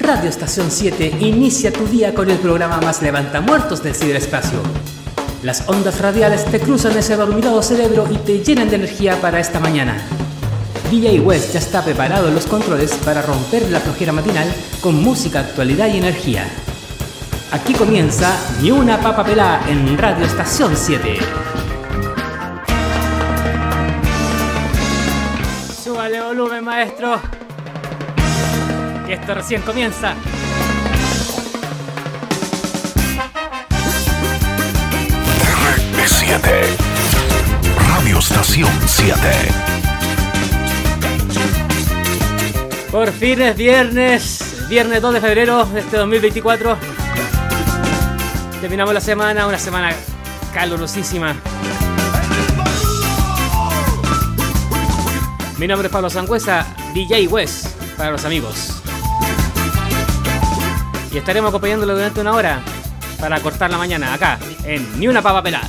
Radio Estación 7 inicia tu día con el programa más levantamuertos del ciberespacio. Las ondas radiales te cruzan ese dormido cerebro y te llenan de energía para esta mañana. DJ West ya está preparado en los controles para romper la flojera matinal con música, actualidad y energía. Aquí comienza Ni una papa pelá en Radio Estación 7. Súbale volumen, maestro. Que esto recién comienza. RP7 Radio Estación 7 Por fin es viernes, viernes 2 de febrero de este 2024. Terminamos la semana, una semana calurosísima. Mi nombre es Pablo Sangüesa, DJ West para los amigos. Y estaremos acompañándolo durante una hora para cortar la mañana acá en Ni una papa pelada.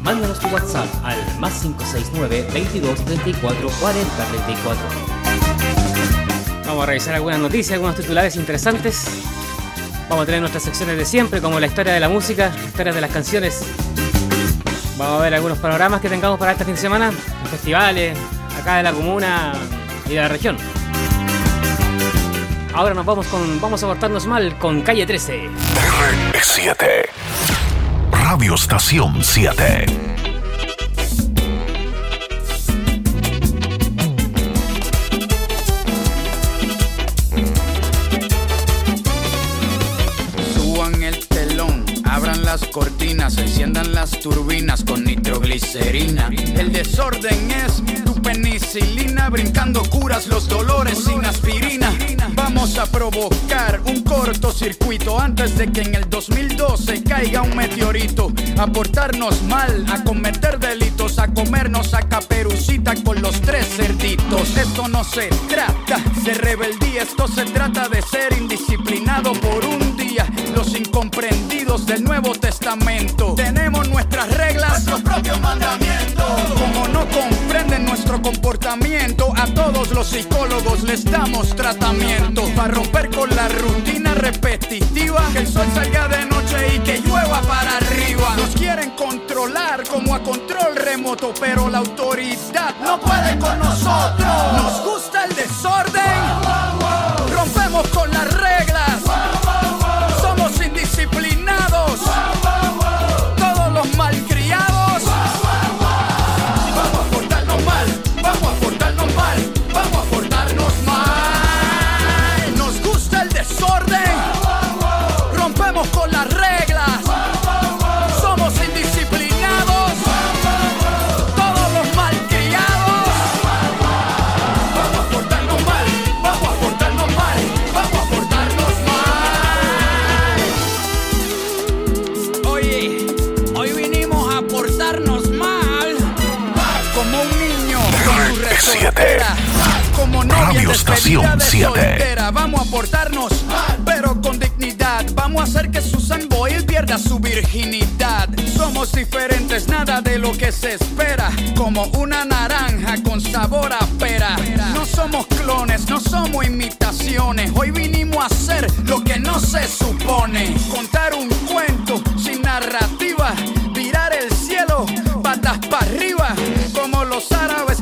Mándanos tu WhatsApp al más 569 22 34 40 34. Vamos a revisar algunas noticias, algunos titulares interesantes. Vamos a tener nuestras secciones de siempre, como la historia de la música, historias de las canciones. Vamos a ver algunos panoramas que tengamos para este fin de semana, festivales, acá de la comuna y de la región. Ahora nos vamos con. Vamos a portarnos mal con calle 13. RP7 Radio Estación 7 Suban el telón, abran las cortinas, enciendan las turbinas con nitroglicerina. El desorden es tu penicilina, brincando curas los dolores sin aspirina. Vamos a provocar un cortocircuito antes de que en el 2012 caiga un meteorito. A portarnos mal, a cometer delitos, a comernos a caperucita con los tres cerditos. Esto no se trata de rebeldía, esto se trata de ser indisciplinado por un día. Los incomprendidos del Nuevo Testamento. Tenemos nuestras reglas, nuestros propios mandamientos. Comprenden nuestro comportamiento, a todos los psicólogos les damos tratamiento. Para romper con la rutina repetitiva, que el sol salga de noche y que llueva para arriba. Nos quieren controlar como a control remoto, pero la autoridad no puede con nosotros. Nos gusta el desorden, 7. Como Radio Estación 7. Vamos a portarnos, pero con dignidad. Vamos a hacer que Susan Boyle pierda su virginidad. Somos diferentes, nada de lo que se espera. Como una naranja con sabor a pera. No somos clones, no somos imitaciones. Hoy vinimos a hacer lo que no se supone. Contar un cuento sin narrativa. Virar el cielo, patas para arriba. Como los árabes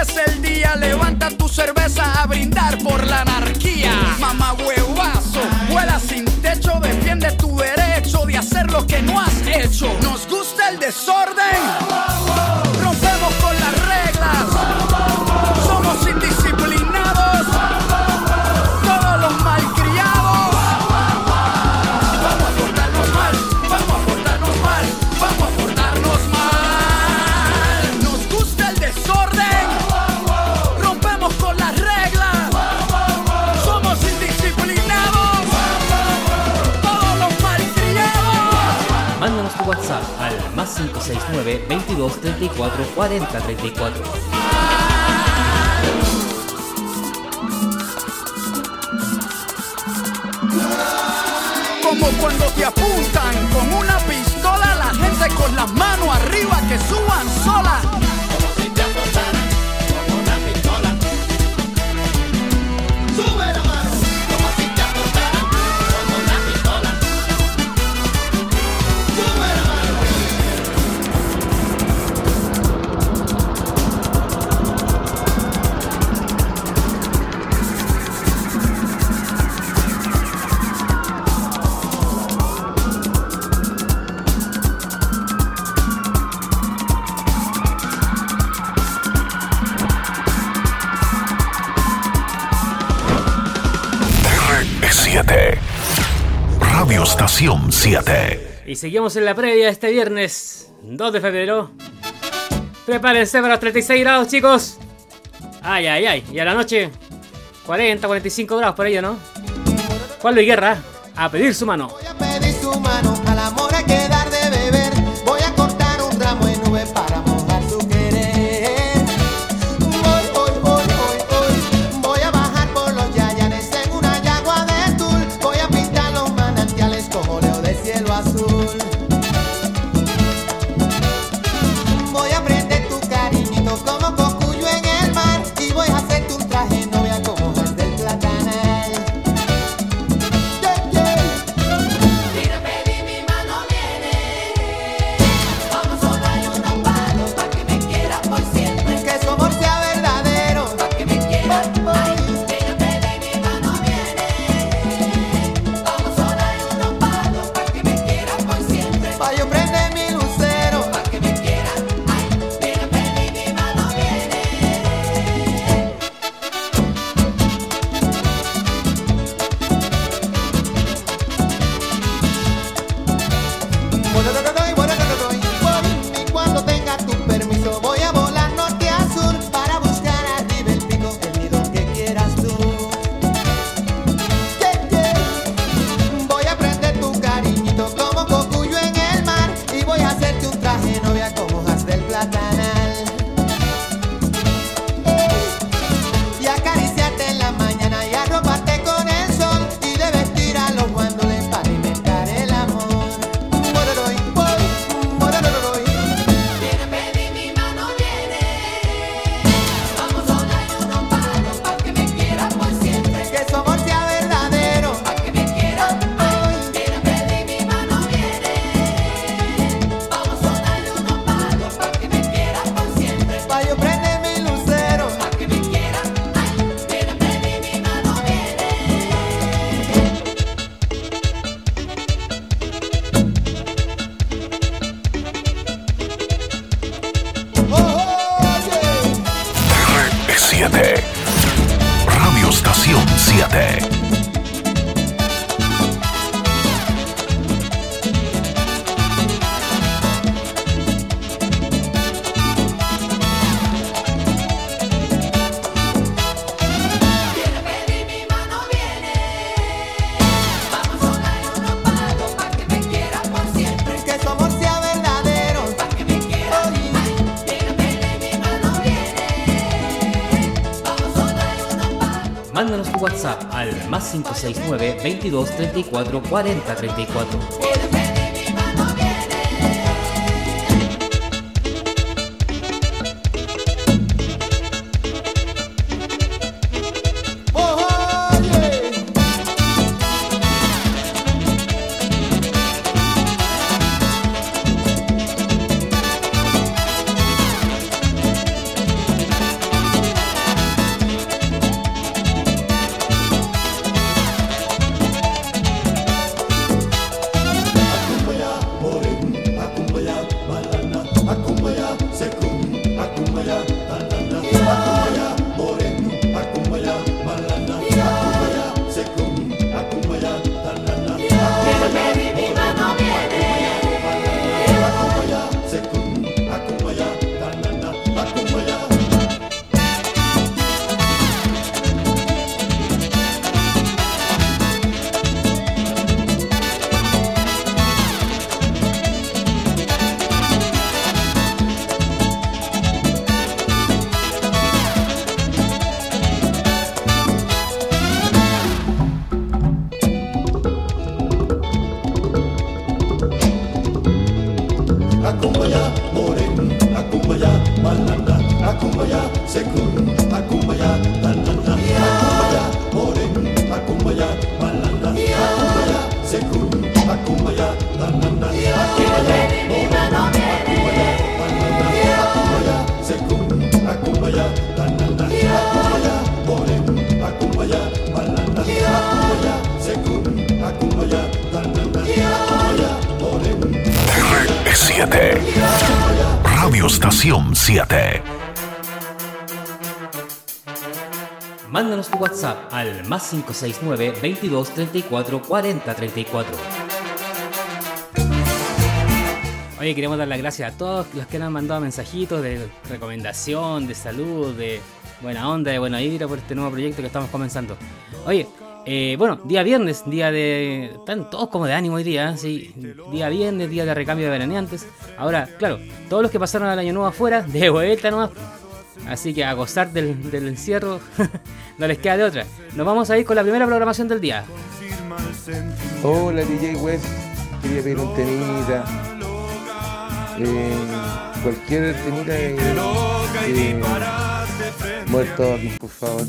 empieza el día. Levanta tu cerveza a brindar por la anarquía. Mamá huevazo, vuela sin techo. Defiende tu derecho de hacer lo que no has hecho. Nos gusta el desorden. 22 34 40 34. Como cuando te apuntan con Y seguimos en la previa este viernes 2 de febrero. Prepárense para los 36 grados, chicos. Ay, ay, ay. Y a la noche, 40, 45 grados por ello, ¿no? Pablo y Guerra, a pedir su mano. Voy a pedir su mano. WhatsApp al más 569 22 34 40 34. Akumbaya, Morim, Akumbaya, Mananda, Akumbaya, Sekun, Akumbaya, 7. Radio Estación 7. Mándanos tu WhatsApp al más 569 22 34 40 34. Oye, queremos dar las gracias a todos los que nos han mandado mensajitos de recomendación, de salud, de buena onda, de buena vibra por este nuevo proyecto que estamos comenzando. Oye, eh, bueno, día viernes, día de. Están todos como de ánimo hoy día, ¿eh? sí. Día viernes, día de recambio de veraneantes. Ahora, claro, todos los que pasaron al año nuevo afuera, de vuelta nomás. Así que a gozar del, encierro, no les queda de otra. Nos vamos a ir con la primera programación del día. Hola DJ West, quería pedir un temita. Eh, cualquier temita de. muerto aquí, por favor.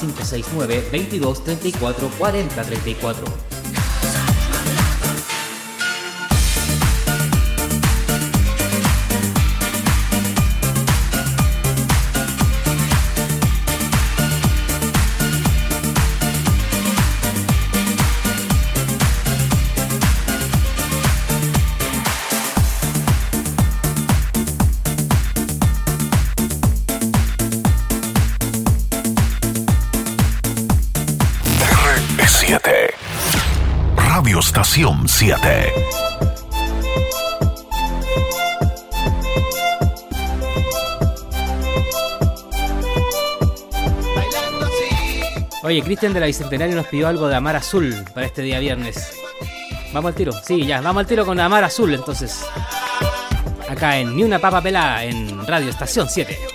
569 22 34 40 34. Oye, Cristian de la Bicentenario nos pidió algo de Amar Azul para este día viernes. Vamos al tiro, sí, ya, vamos al tiro con Amar Azul entonces. Acá en Ni una papa pelada en Radio Estación 7.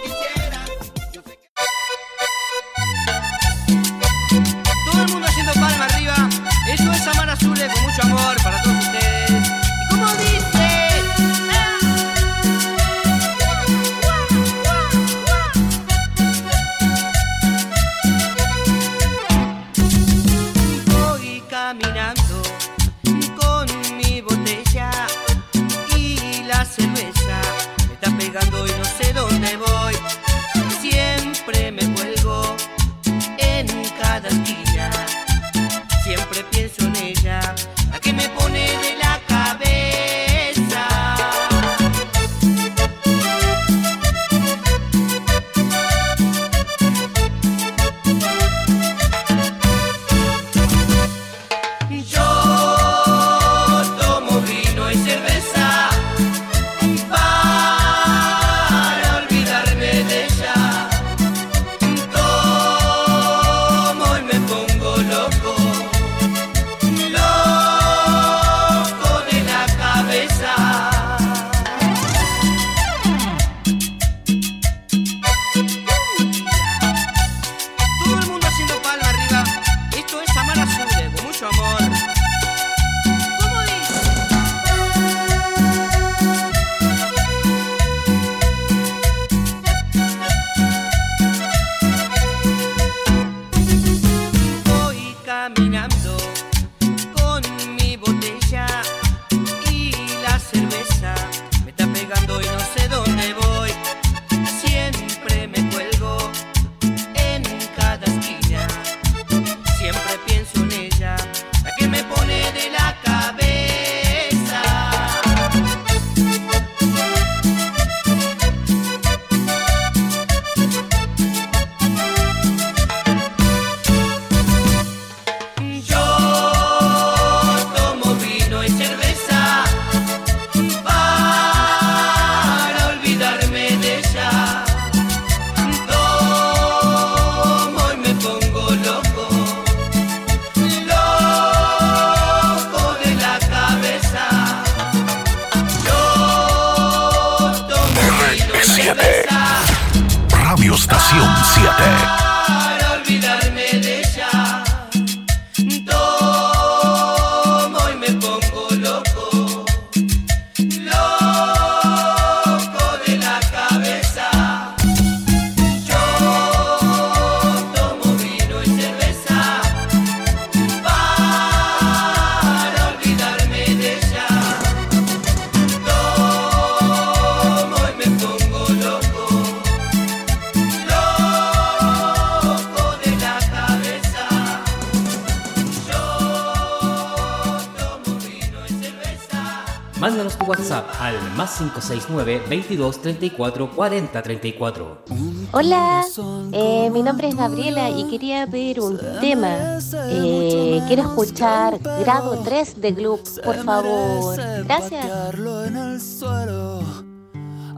969 22 34 40 34. Hola, eh, mi nombre es Gabriela y quería pedir un tema. Eh, quiero escuchar grado 3 de Gloop, por favor. Gracias.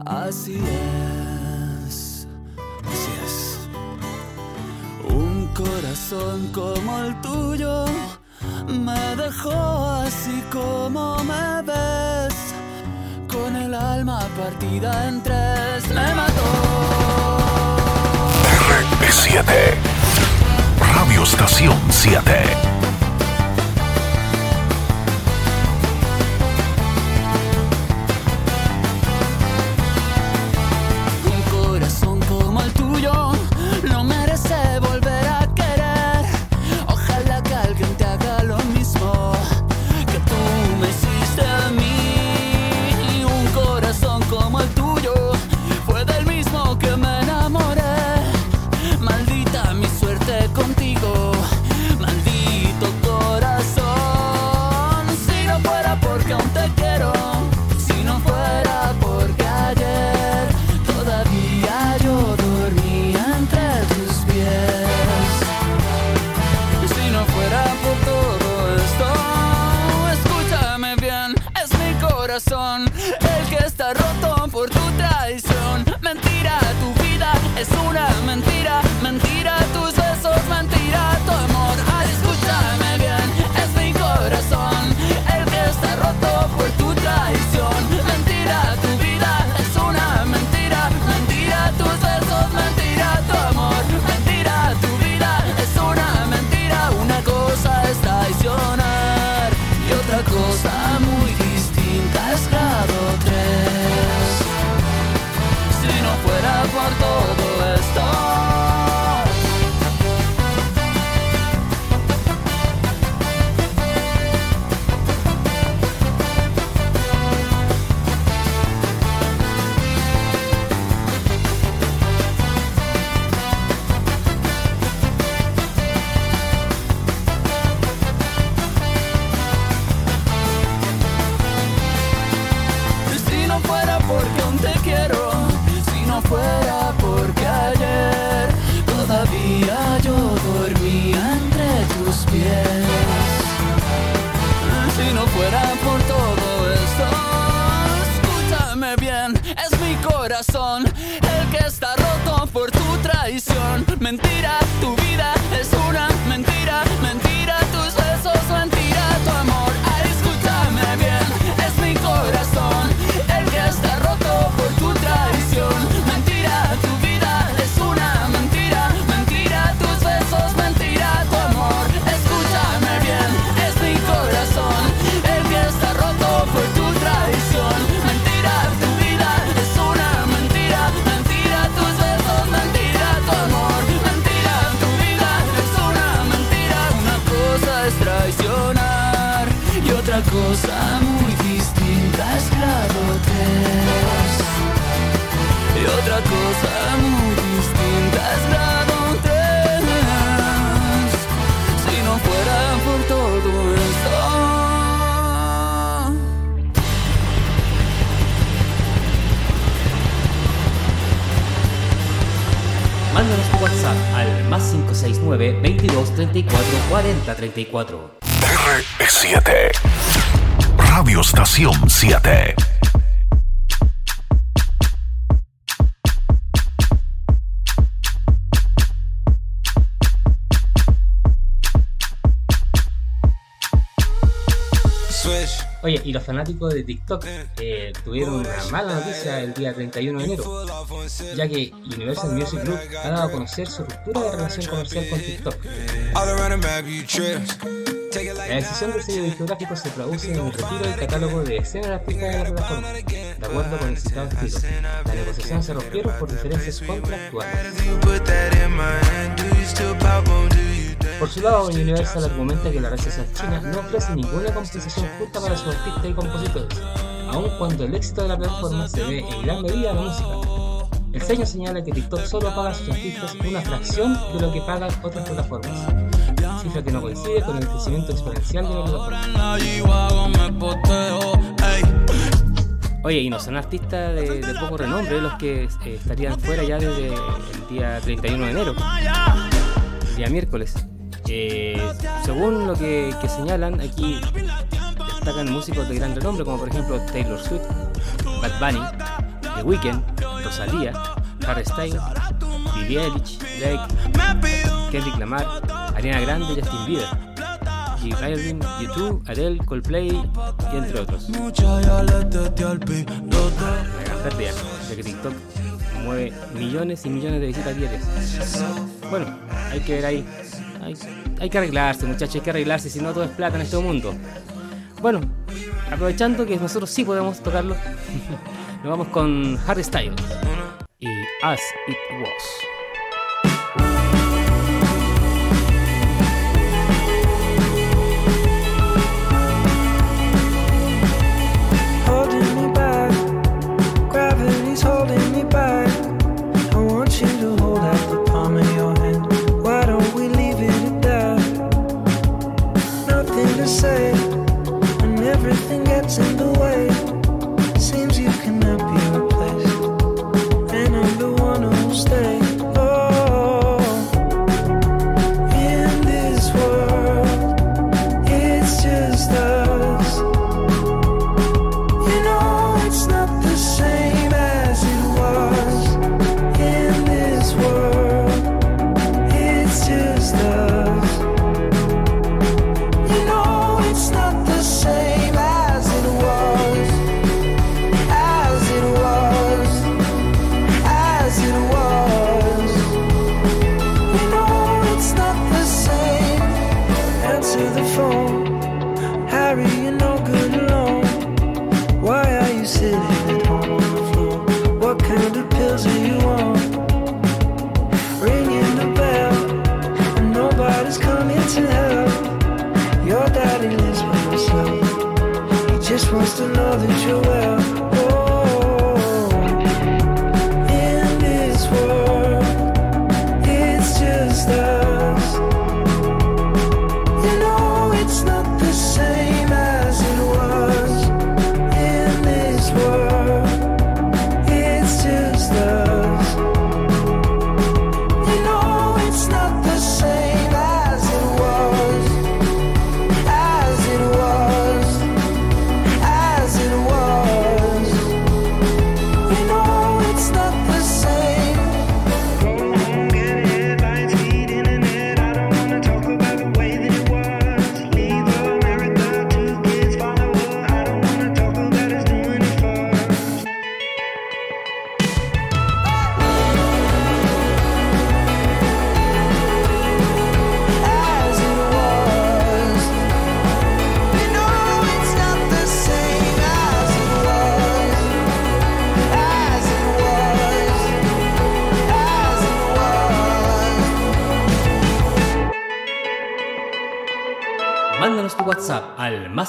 Así es, así es. Un corazón como el tuyo me dejó así como me ves con el alma partida en tres. Me mató. RP7 Radio Estación 7 569 22 34 40 34. R7. Radio Estación 7. Oye, y los fanáticos de TikTok eh, tuvieron una mala noticia el día 31 de enero, ya que Universal Music Group ha dado a conocer su ruptura de relación comercial con TikTok. La decisión del sello discográfico se traduce en el retiro del catálogo de escenas de artistas de la plataforma, de acuerdo con el citado escrito. Las negociaciones se rompieron por diferencias contractuales. Por su lado, Universal argumenta que la social china no ofrece ninguna compensación justa para sus artistas y compositores, aun cuando el éxito de la plataforma se debe en gran medida a la música. El sello señala que TikTok solo paga a sus artistas una fracción de lo que pagan otras plataformas, cifra que no coincide con el crecimiento exponencial de la plataforma. Oye, y no son artistas de, de poco renombre los que eh, estarían fuera ya desde el día 31 de enero, el día miércoles. Eh, según lo que, señalan, aquí destacan músicos de gran renombre, como por ejemplo Taylor Swift, Bad Bunny, The Weeknd, Rosalía, Harry Styles, Billie Eilish, Drake, Kendrick Lamar, Ariana Grande, Justin Bieber, J Balvin, YouTube, Adele, Coldplay y entre otros. Una gran pérdida, ya que TikTok mueve millones y millones de visitas diarias. Bueno, hay que ver ahí. Hay, que arreglarse, muchachos, hay que arreglarse, si no todo es plata en este mundo. Bueno, aprovechando que nosotros sí podemos tocarlo, nos vamos con Harry Styles y As It Was. Harry.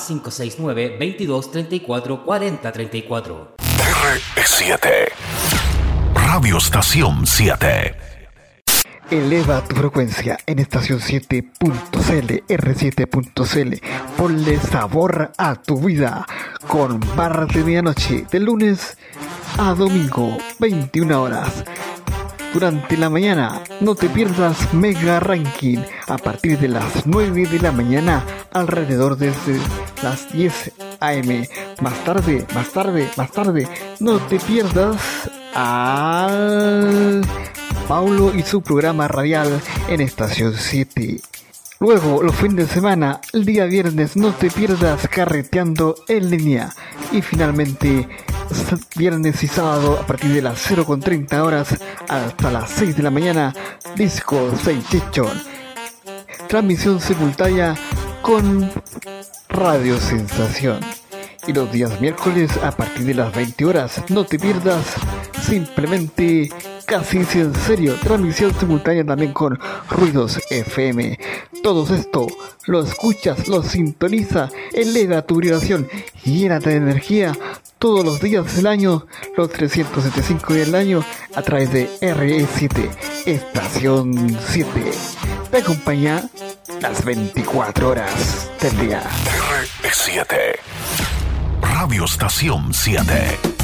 569 22 34 40 34. R7. Radio Estación 7. Eleva tu frecuencia en estación 7.cl, R7.cl. Ponle sabor a tu vida con barras de medianoche de lunes a domingo, 21 horas durante la mañana. No te pierdas Mega Ranking a partir de las 9 de la mañana alrededor de las 10 AM. Más tarde, más tarde, más tarde, no te pierdas al Paulo y su programa radial en Estación 7 Luego, los fines de semana, el día viernes, no te pierdas carreteando en línea. Y finalmente, viernes y sábado, a partir de las 0.30 horas hasta las 6 de la mañana, Disco 6 Transmisión simultánea con Radio Sensación y los días miércoles a partir de las 20 horas. No te pierdas simplemente casi en serio, transmisión simultánea también con Ruidos FM. Todo esto lo escuchas, lo sintoniza, eleva tu vibración, llénate de energía todos los días del año, los 375 días del año, a través de RE7, Estación 7. Te acompaña las 24 horas del día. RE7. Radio Estación 7.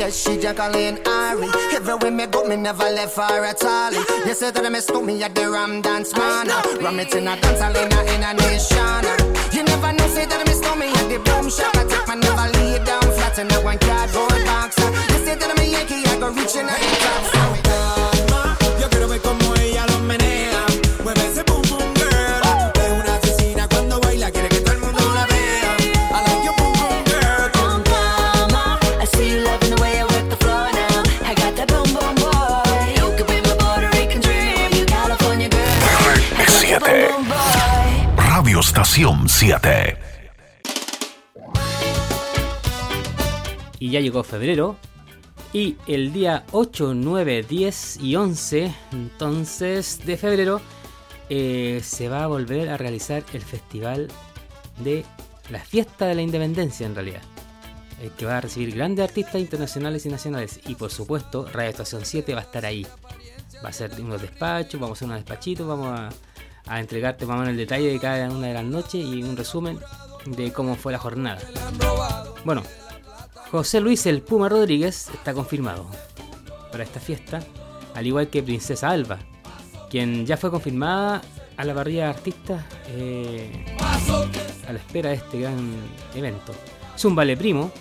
Yes, she Jacqueline Ari. Everywhere me go, me never left her at all. You say that me stole me at the Ram Dance Man. Ram it in a dance hall in a, in a nation. You never know, say that me stole me at the boom shop. I take my never lay down flat in a one cardboard box. You say that me Yankee, I go reaching out the top. Calma, yo quiero ver cómo ella lo menea. Mueve ese Estación 7. Y ya llegó febrero. Y el día 8, 9, 10 y 11, entonces, de febrero, eh, se va a volver a realizar el festival de la fiesta de la independencia, en realidad. El que va a recibir grandes artistas internacionales y nacionales. Y por supuesto, Radio Estación 7 va a estar ahí. Va a ser unos despachos, vamos a hacer unos despachitos, vamos a, a entregarte más o menos el detalle de cada una de las noches y un resumen de cómo fue la jornada. Bueno, José Luis el Puma Rodríguez está confirmado para esta fiesta, al igual que Princesa Alba, quien ya fue confirmada a la parrilla de artistas eh, a la espera de este gran evento. Vale primo,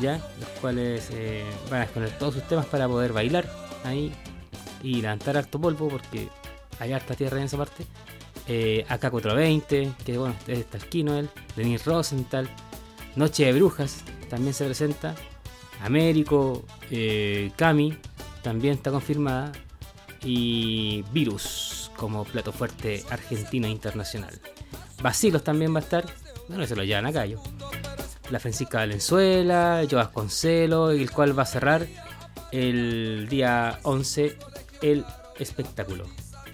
ya, los cuales eh, van a exponer todos sus temas para poder bailar ahí y levantar harto polvo porque hay harta tierra en esa parte. Eh, AK420, que bueno, es Tarquino él, Denis Rosenthal, Noche de Brujas también se presenta, Américo, eh, Cami también está confirmada y Virus como plato fuerte argentino e internacional. Basilos también va a estar, bueno, se lo llevan a callo. La Francisca Valenzuela, Joas Concelo, el cual va a cerrar el día 11 el espectáculo.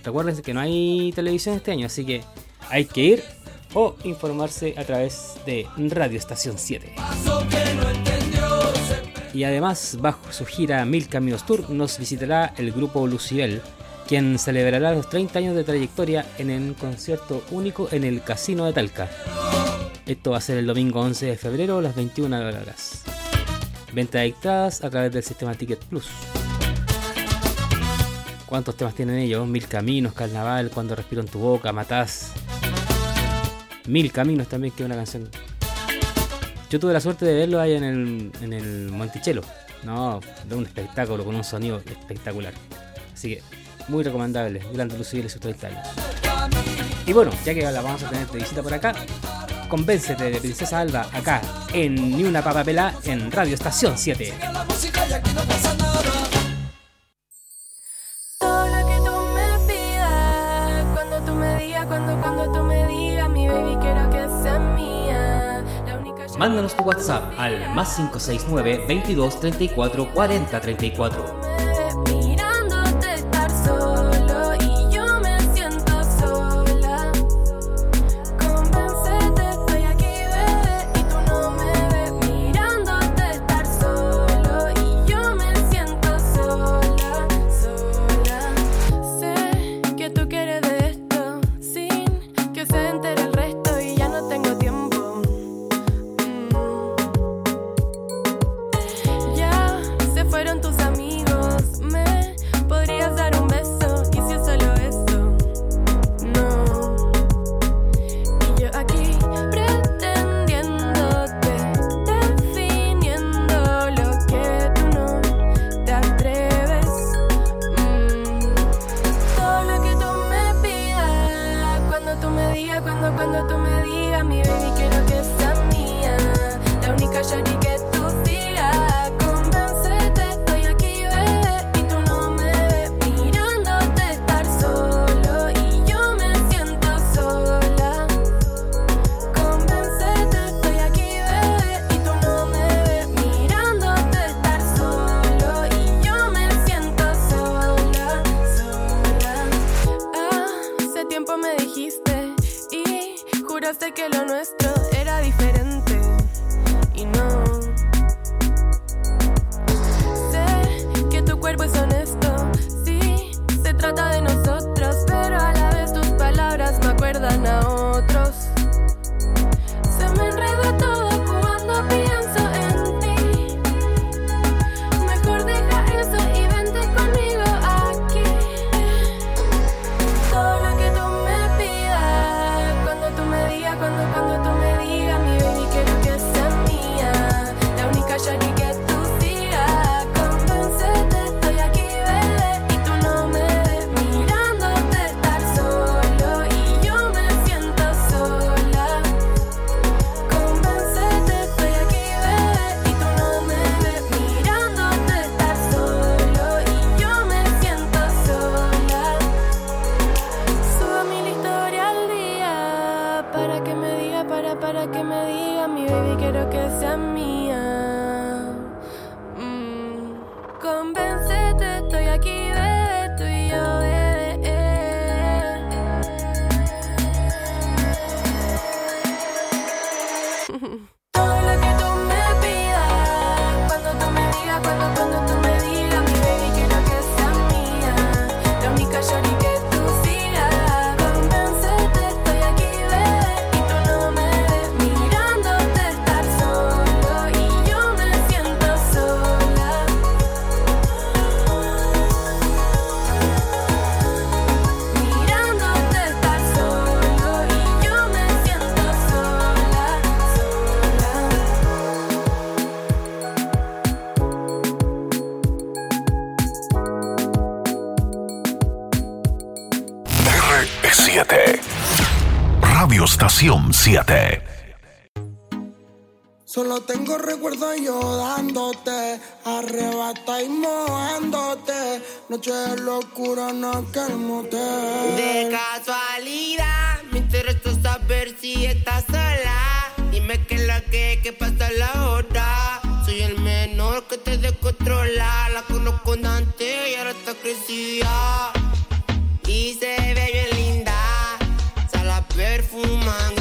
Recuerden que no hay televisión este año, así que hay que ir o informarse a través de Radio Estación 7. Y además, bajo su gira Mil Caminos Tour, nos visitará el grupo Lucibel, quien celebrará los 30 años de trayectoria en un concierto único en el Casino de Talca. Esto va a ser el domingo 11 de febrero a las 21 horas. Venta de a través del sistema Ticket Plus. ¿Cuántos temas tienen ellos? Mil Caminos, Carnaval, Cuando Respiro en tu Boca, Matás. Mil Caminos también, que es una canción. Yo tuve la suerte de verlo ahí en el, en el Monticello. No, de un espectáculo con un sonido espectacular. Así que, muy recomendable. Grande Lucille y sus 30 años. Y bueno, ya que la vamos a tener de visita por acá, convéncete de Princesa Alba acá en Ni una papa pelá en Radio Estación 7. Mándanos tu WhatsApp al más 569 22 34 40 34. R7. Radio Estación 7. Solo tengo recuerdos yo dándote, arrebata y mojándote. Noche de locura, no que el motel. De casualidad, me interesa saber si estás sola. Dime qué es lo que, que pasa la hora. Soy el menor que te descontrola. La conozco antes y ahora está crecida. Y se ve bien la man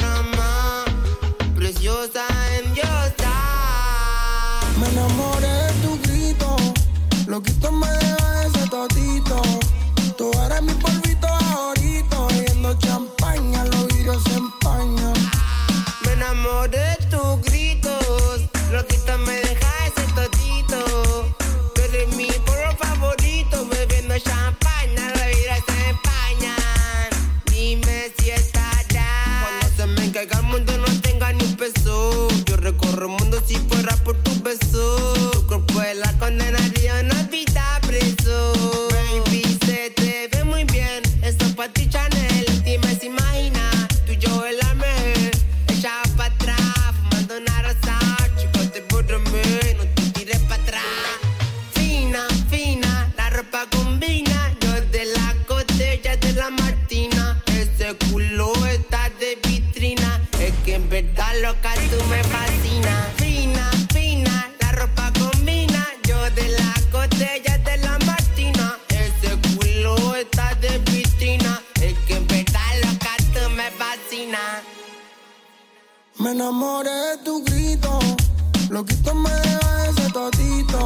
loquito me deja ese totito.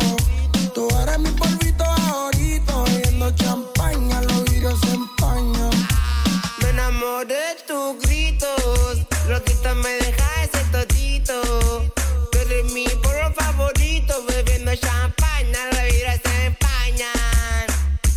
Tú eres mi polvito favorito, bebiendo champaña, los vidrios se empañan. Me enamoré de tus gritos, loquita me deja ese totito. Tú eres mi porro favorito, bebiendo champaña, la vida se empañan.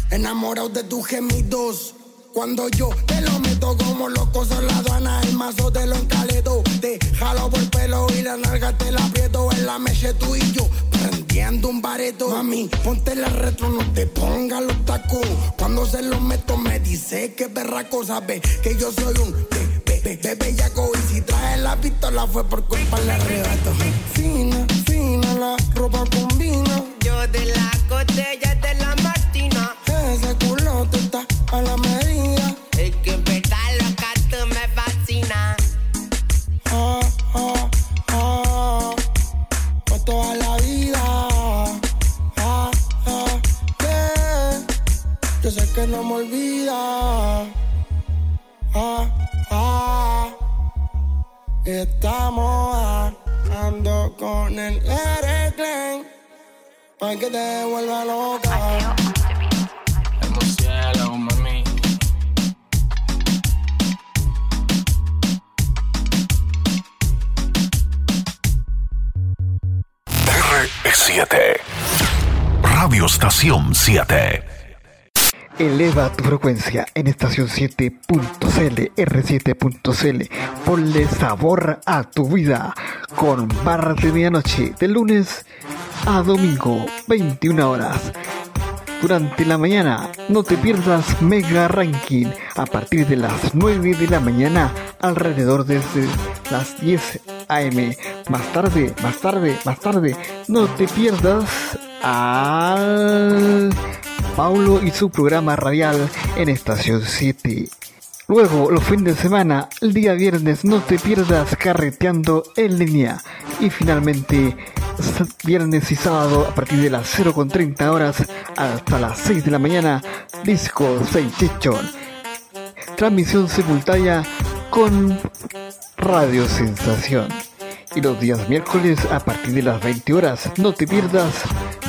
Enamorado de tus gemidos. Cuando yo te lo meto como loco son la aduana, el mazo te lo encaledo. Te jalo por el pelo y la nalga te la aprieto la meche tú y yo. Prendiendo un bareto. Mami, ponte la retro, no te pongas los tacos. Cuando se los meto me dice que berraco sabe que yo soy un bebé, bebé, bellaco. Y si trae la pistola fue por culpa del arrebato. Fina, Que te vuelva loca. En los cielos, mami. R7. Radio Estación 7. Eleva tu frecuencia en estación 7.cl, R7.cl. Ponle sabor a tu vida con barras de medianoche de lunes a domingo, 21 horas. Durante la mañana no te pierdas Mega Ranking a partir de las 9 de la mañana alrededor desde las 10 AM. Más tarde, más tarde, más tarde, no te pierdas al Paulo y su programa radial en Estación 7. Luego, los fines de semana, el día viernes no te pierdas carreteando en línea. Y finalmente, viernes y sábado a partir de las 0.30 horas hasta las 6 de la mañana, Disco 6 Session. Transmisión simultánea con Radio Sensación. Y los días miércoles a partir de las 20 horas, no te pierdas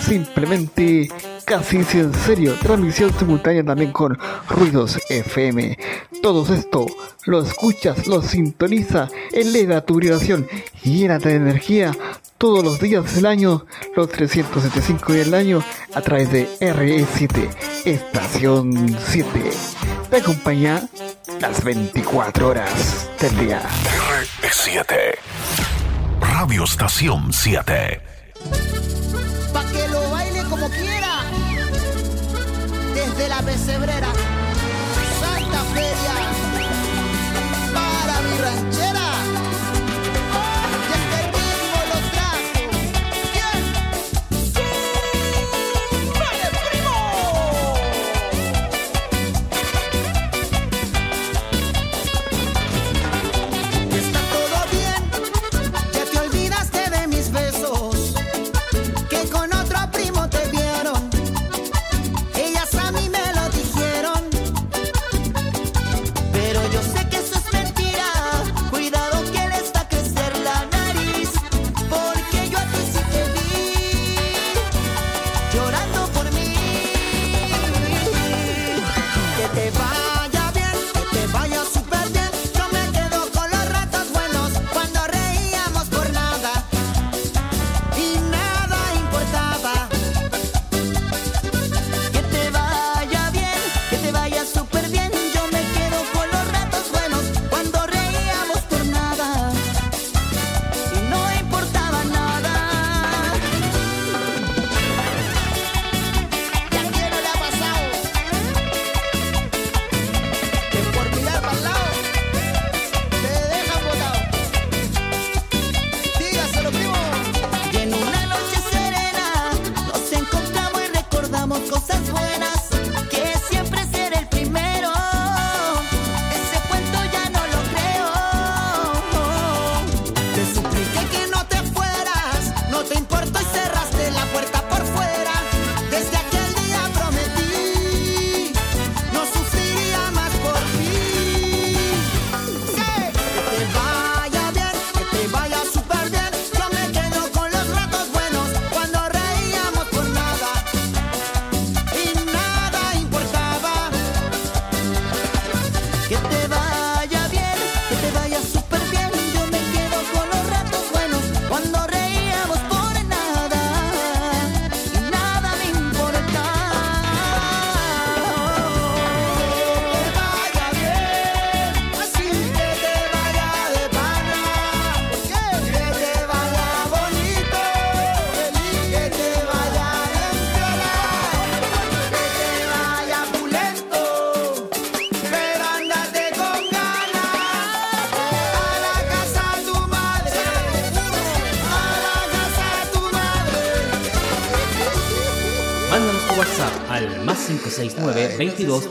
simplemente casi en serio, transmisión simultánea también con Ruidos FM. Todo esto lo escuchas, lo sintoniza, eleva tu vibración, llénate de energía todos los días del año, los 375 días del año, a través de RE7, Estación 7. Te acompaña las 24 horas del día. R7. Radio Estación 7. Pa' que lo baile como quiera. Desde la pesebrera,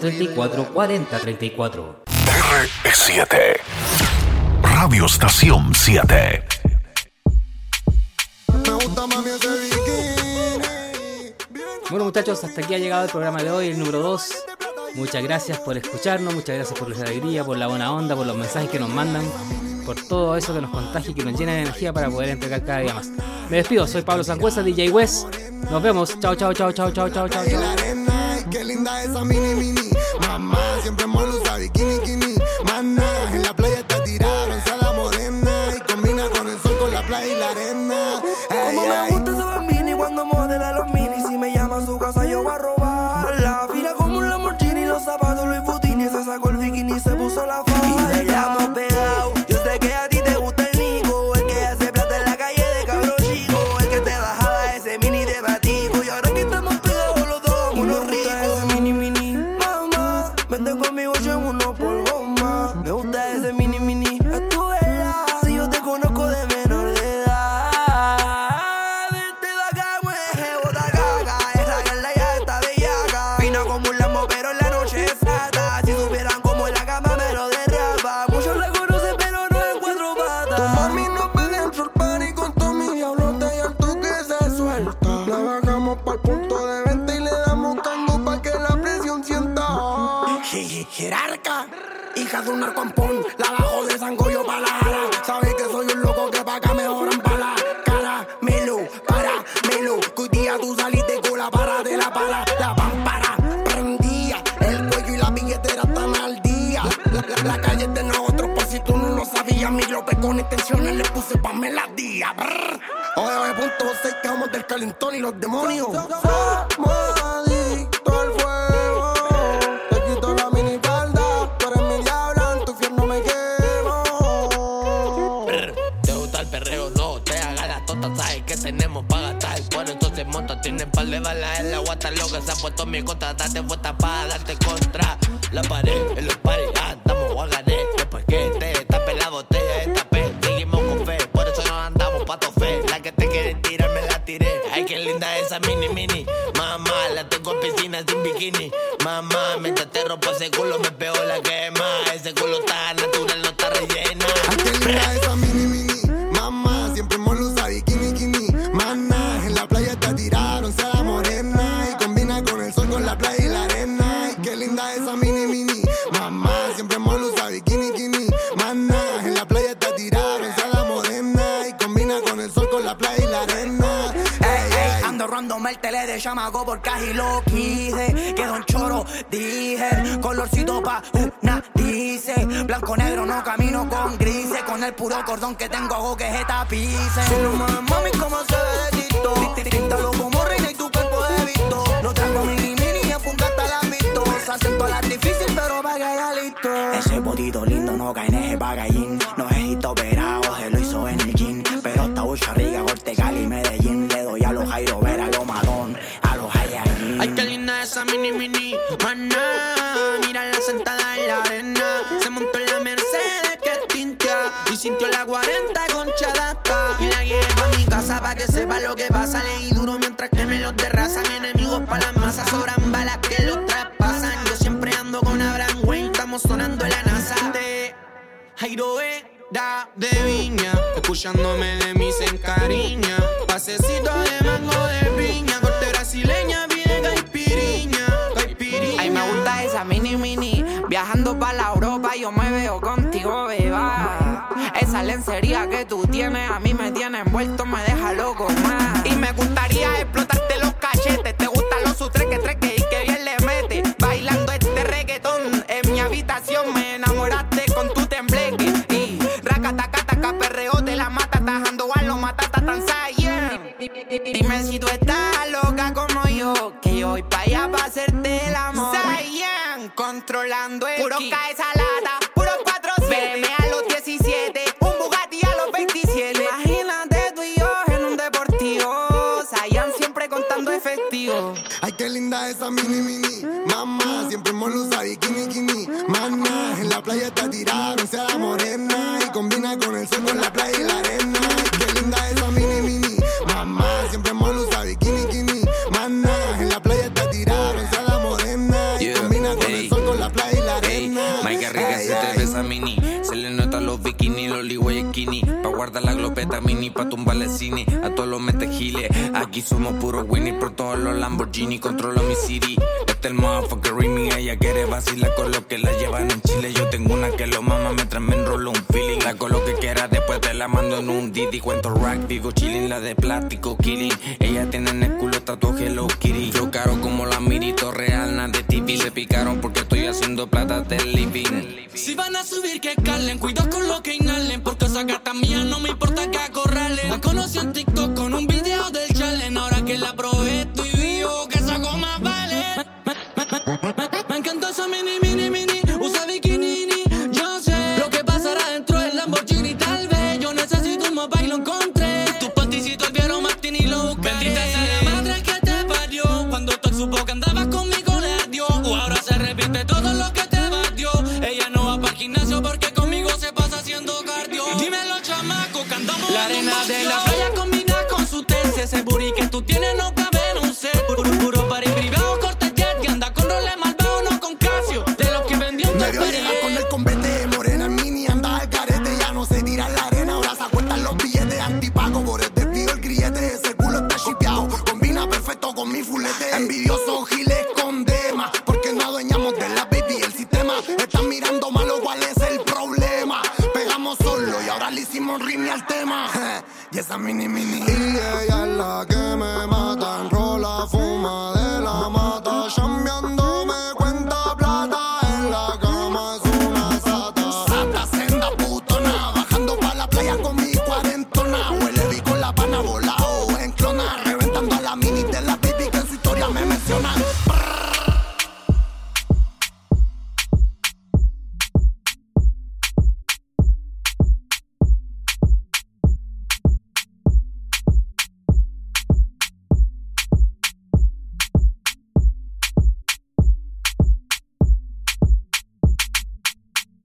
34 40 34. R7. Radio Estación 7. Bueno muchachos, hasta aquí ha llegado el programa de hoy, el número 2. Muchas gracias por escucharnos, muchas gracias por la alegría, por la buena onda, por los mensajes que nos mandan, por todo eso que nos contagia y que nos llena de energía para poder entregar cada día más. Me despido, soy Pablo Sangüesa, DJ West. Nos vemos. Chao, chao, chao, chao, chao, chao, chao. qué linda esa mini mini. Siempre me usa bikini kini. Mana, en la playa está tirada, bronceada morena. Y combina con el sol, con la playa y la arena. Ay, Como me ay. gusta bikini. Mamá, métete ropa, ese culo me don que tengo hago que se tapice. Viajando pa' la Europa yo me veo contigo, beba. Esa lencería que tú tienes a mí me tiene envuelto, me deja loco más. Y me gustaría explotarte los cachetes, te gustan los sutres que controlando el Puro cae esa lata, puro 4 a los 17, un Bugatti a los 27. Imagínate tú y yo en un deportivo, Sayan siempre contando efectivo. Ay, qué linda esa mini mini, mamá, siempre molusa bikini. a todos los metejiles. Aquí somos puros Winnie por todos los Lamborghini, controlo mi city. Este el motherfucker me ella quiere vacilar con lo que la llevan en Chile. Yo tengo una que lo mama mientras me enrolo un feeling. Hago lo que quiera, después te la mando en un didi. Cuento rack, digo chilling, la de plástico, killing. Ella tiene en el culo tatuaje los kitty. Yo caro como la mirito real, nada de TV. Se picaron porque estoy haciendo plata del living. Si van a subir, que calen, cuidado con lo que inhalen. Porque esa gata mía no me importa que corra you think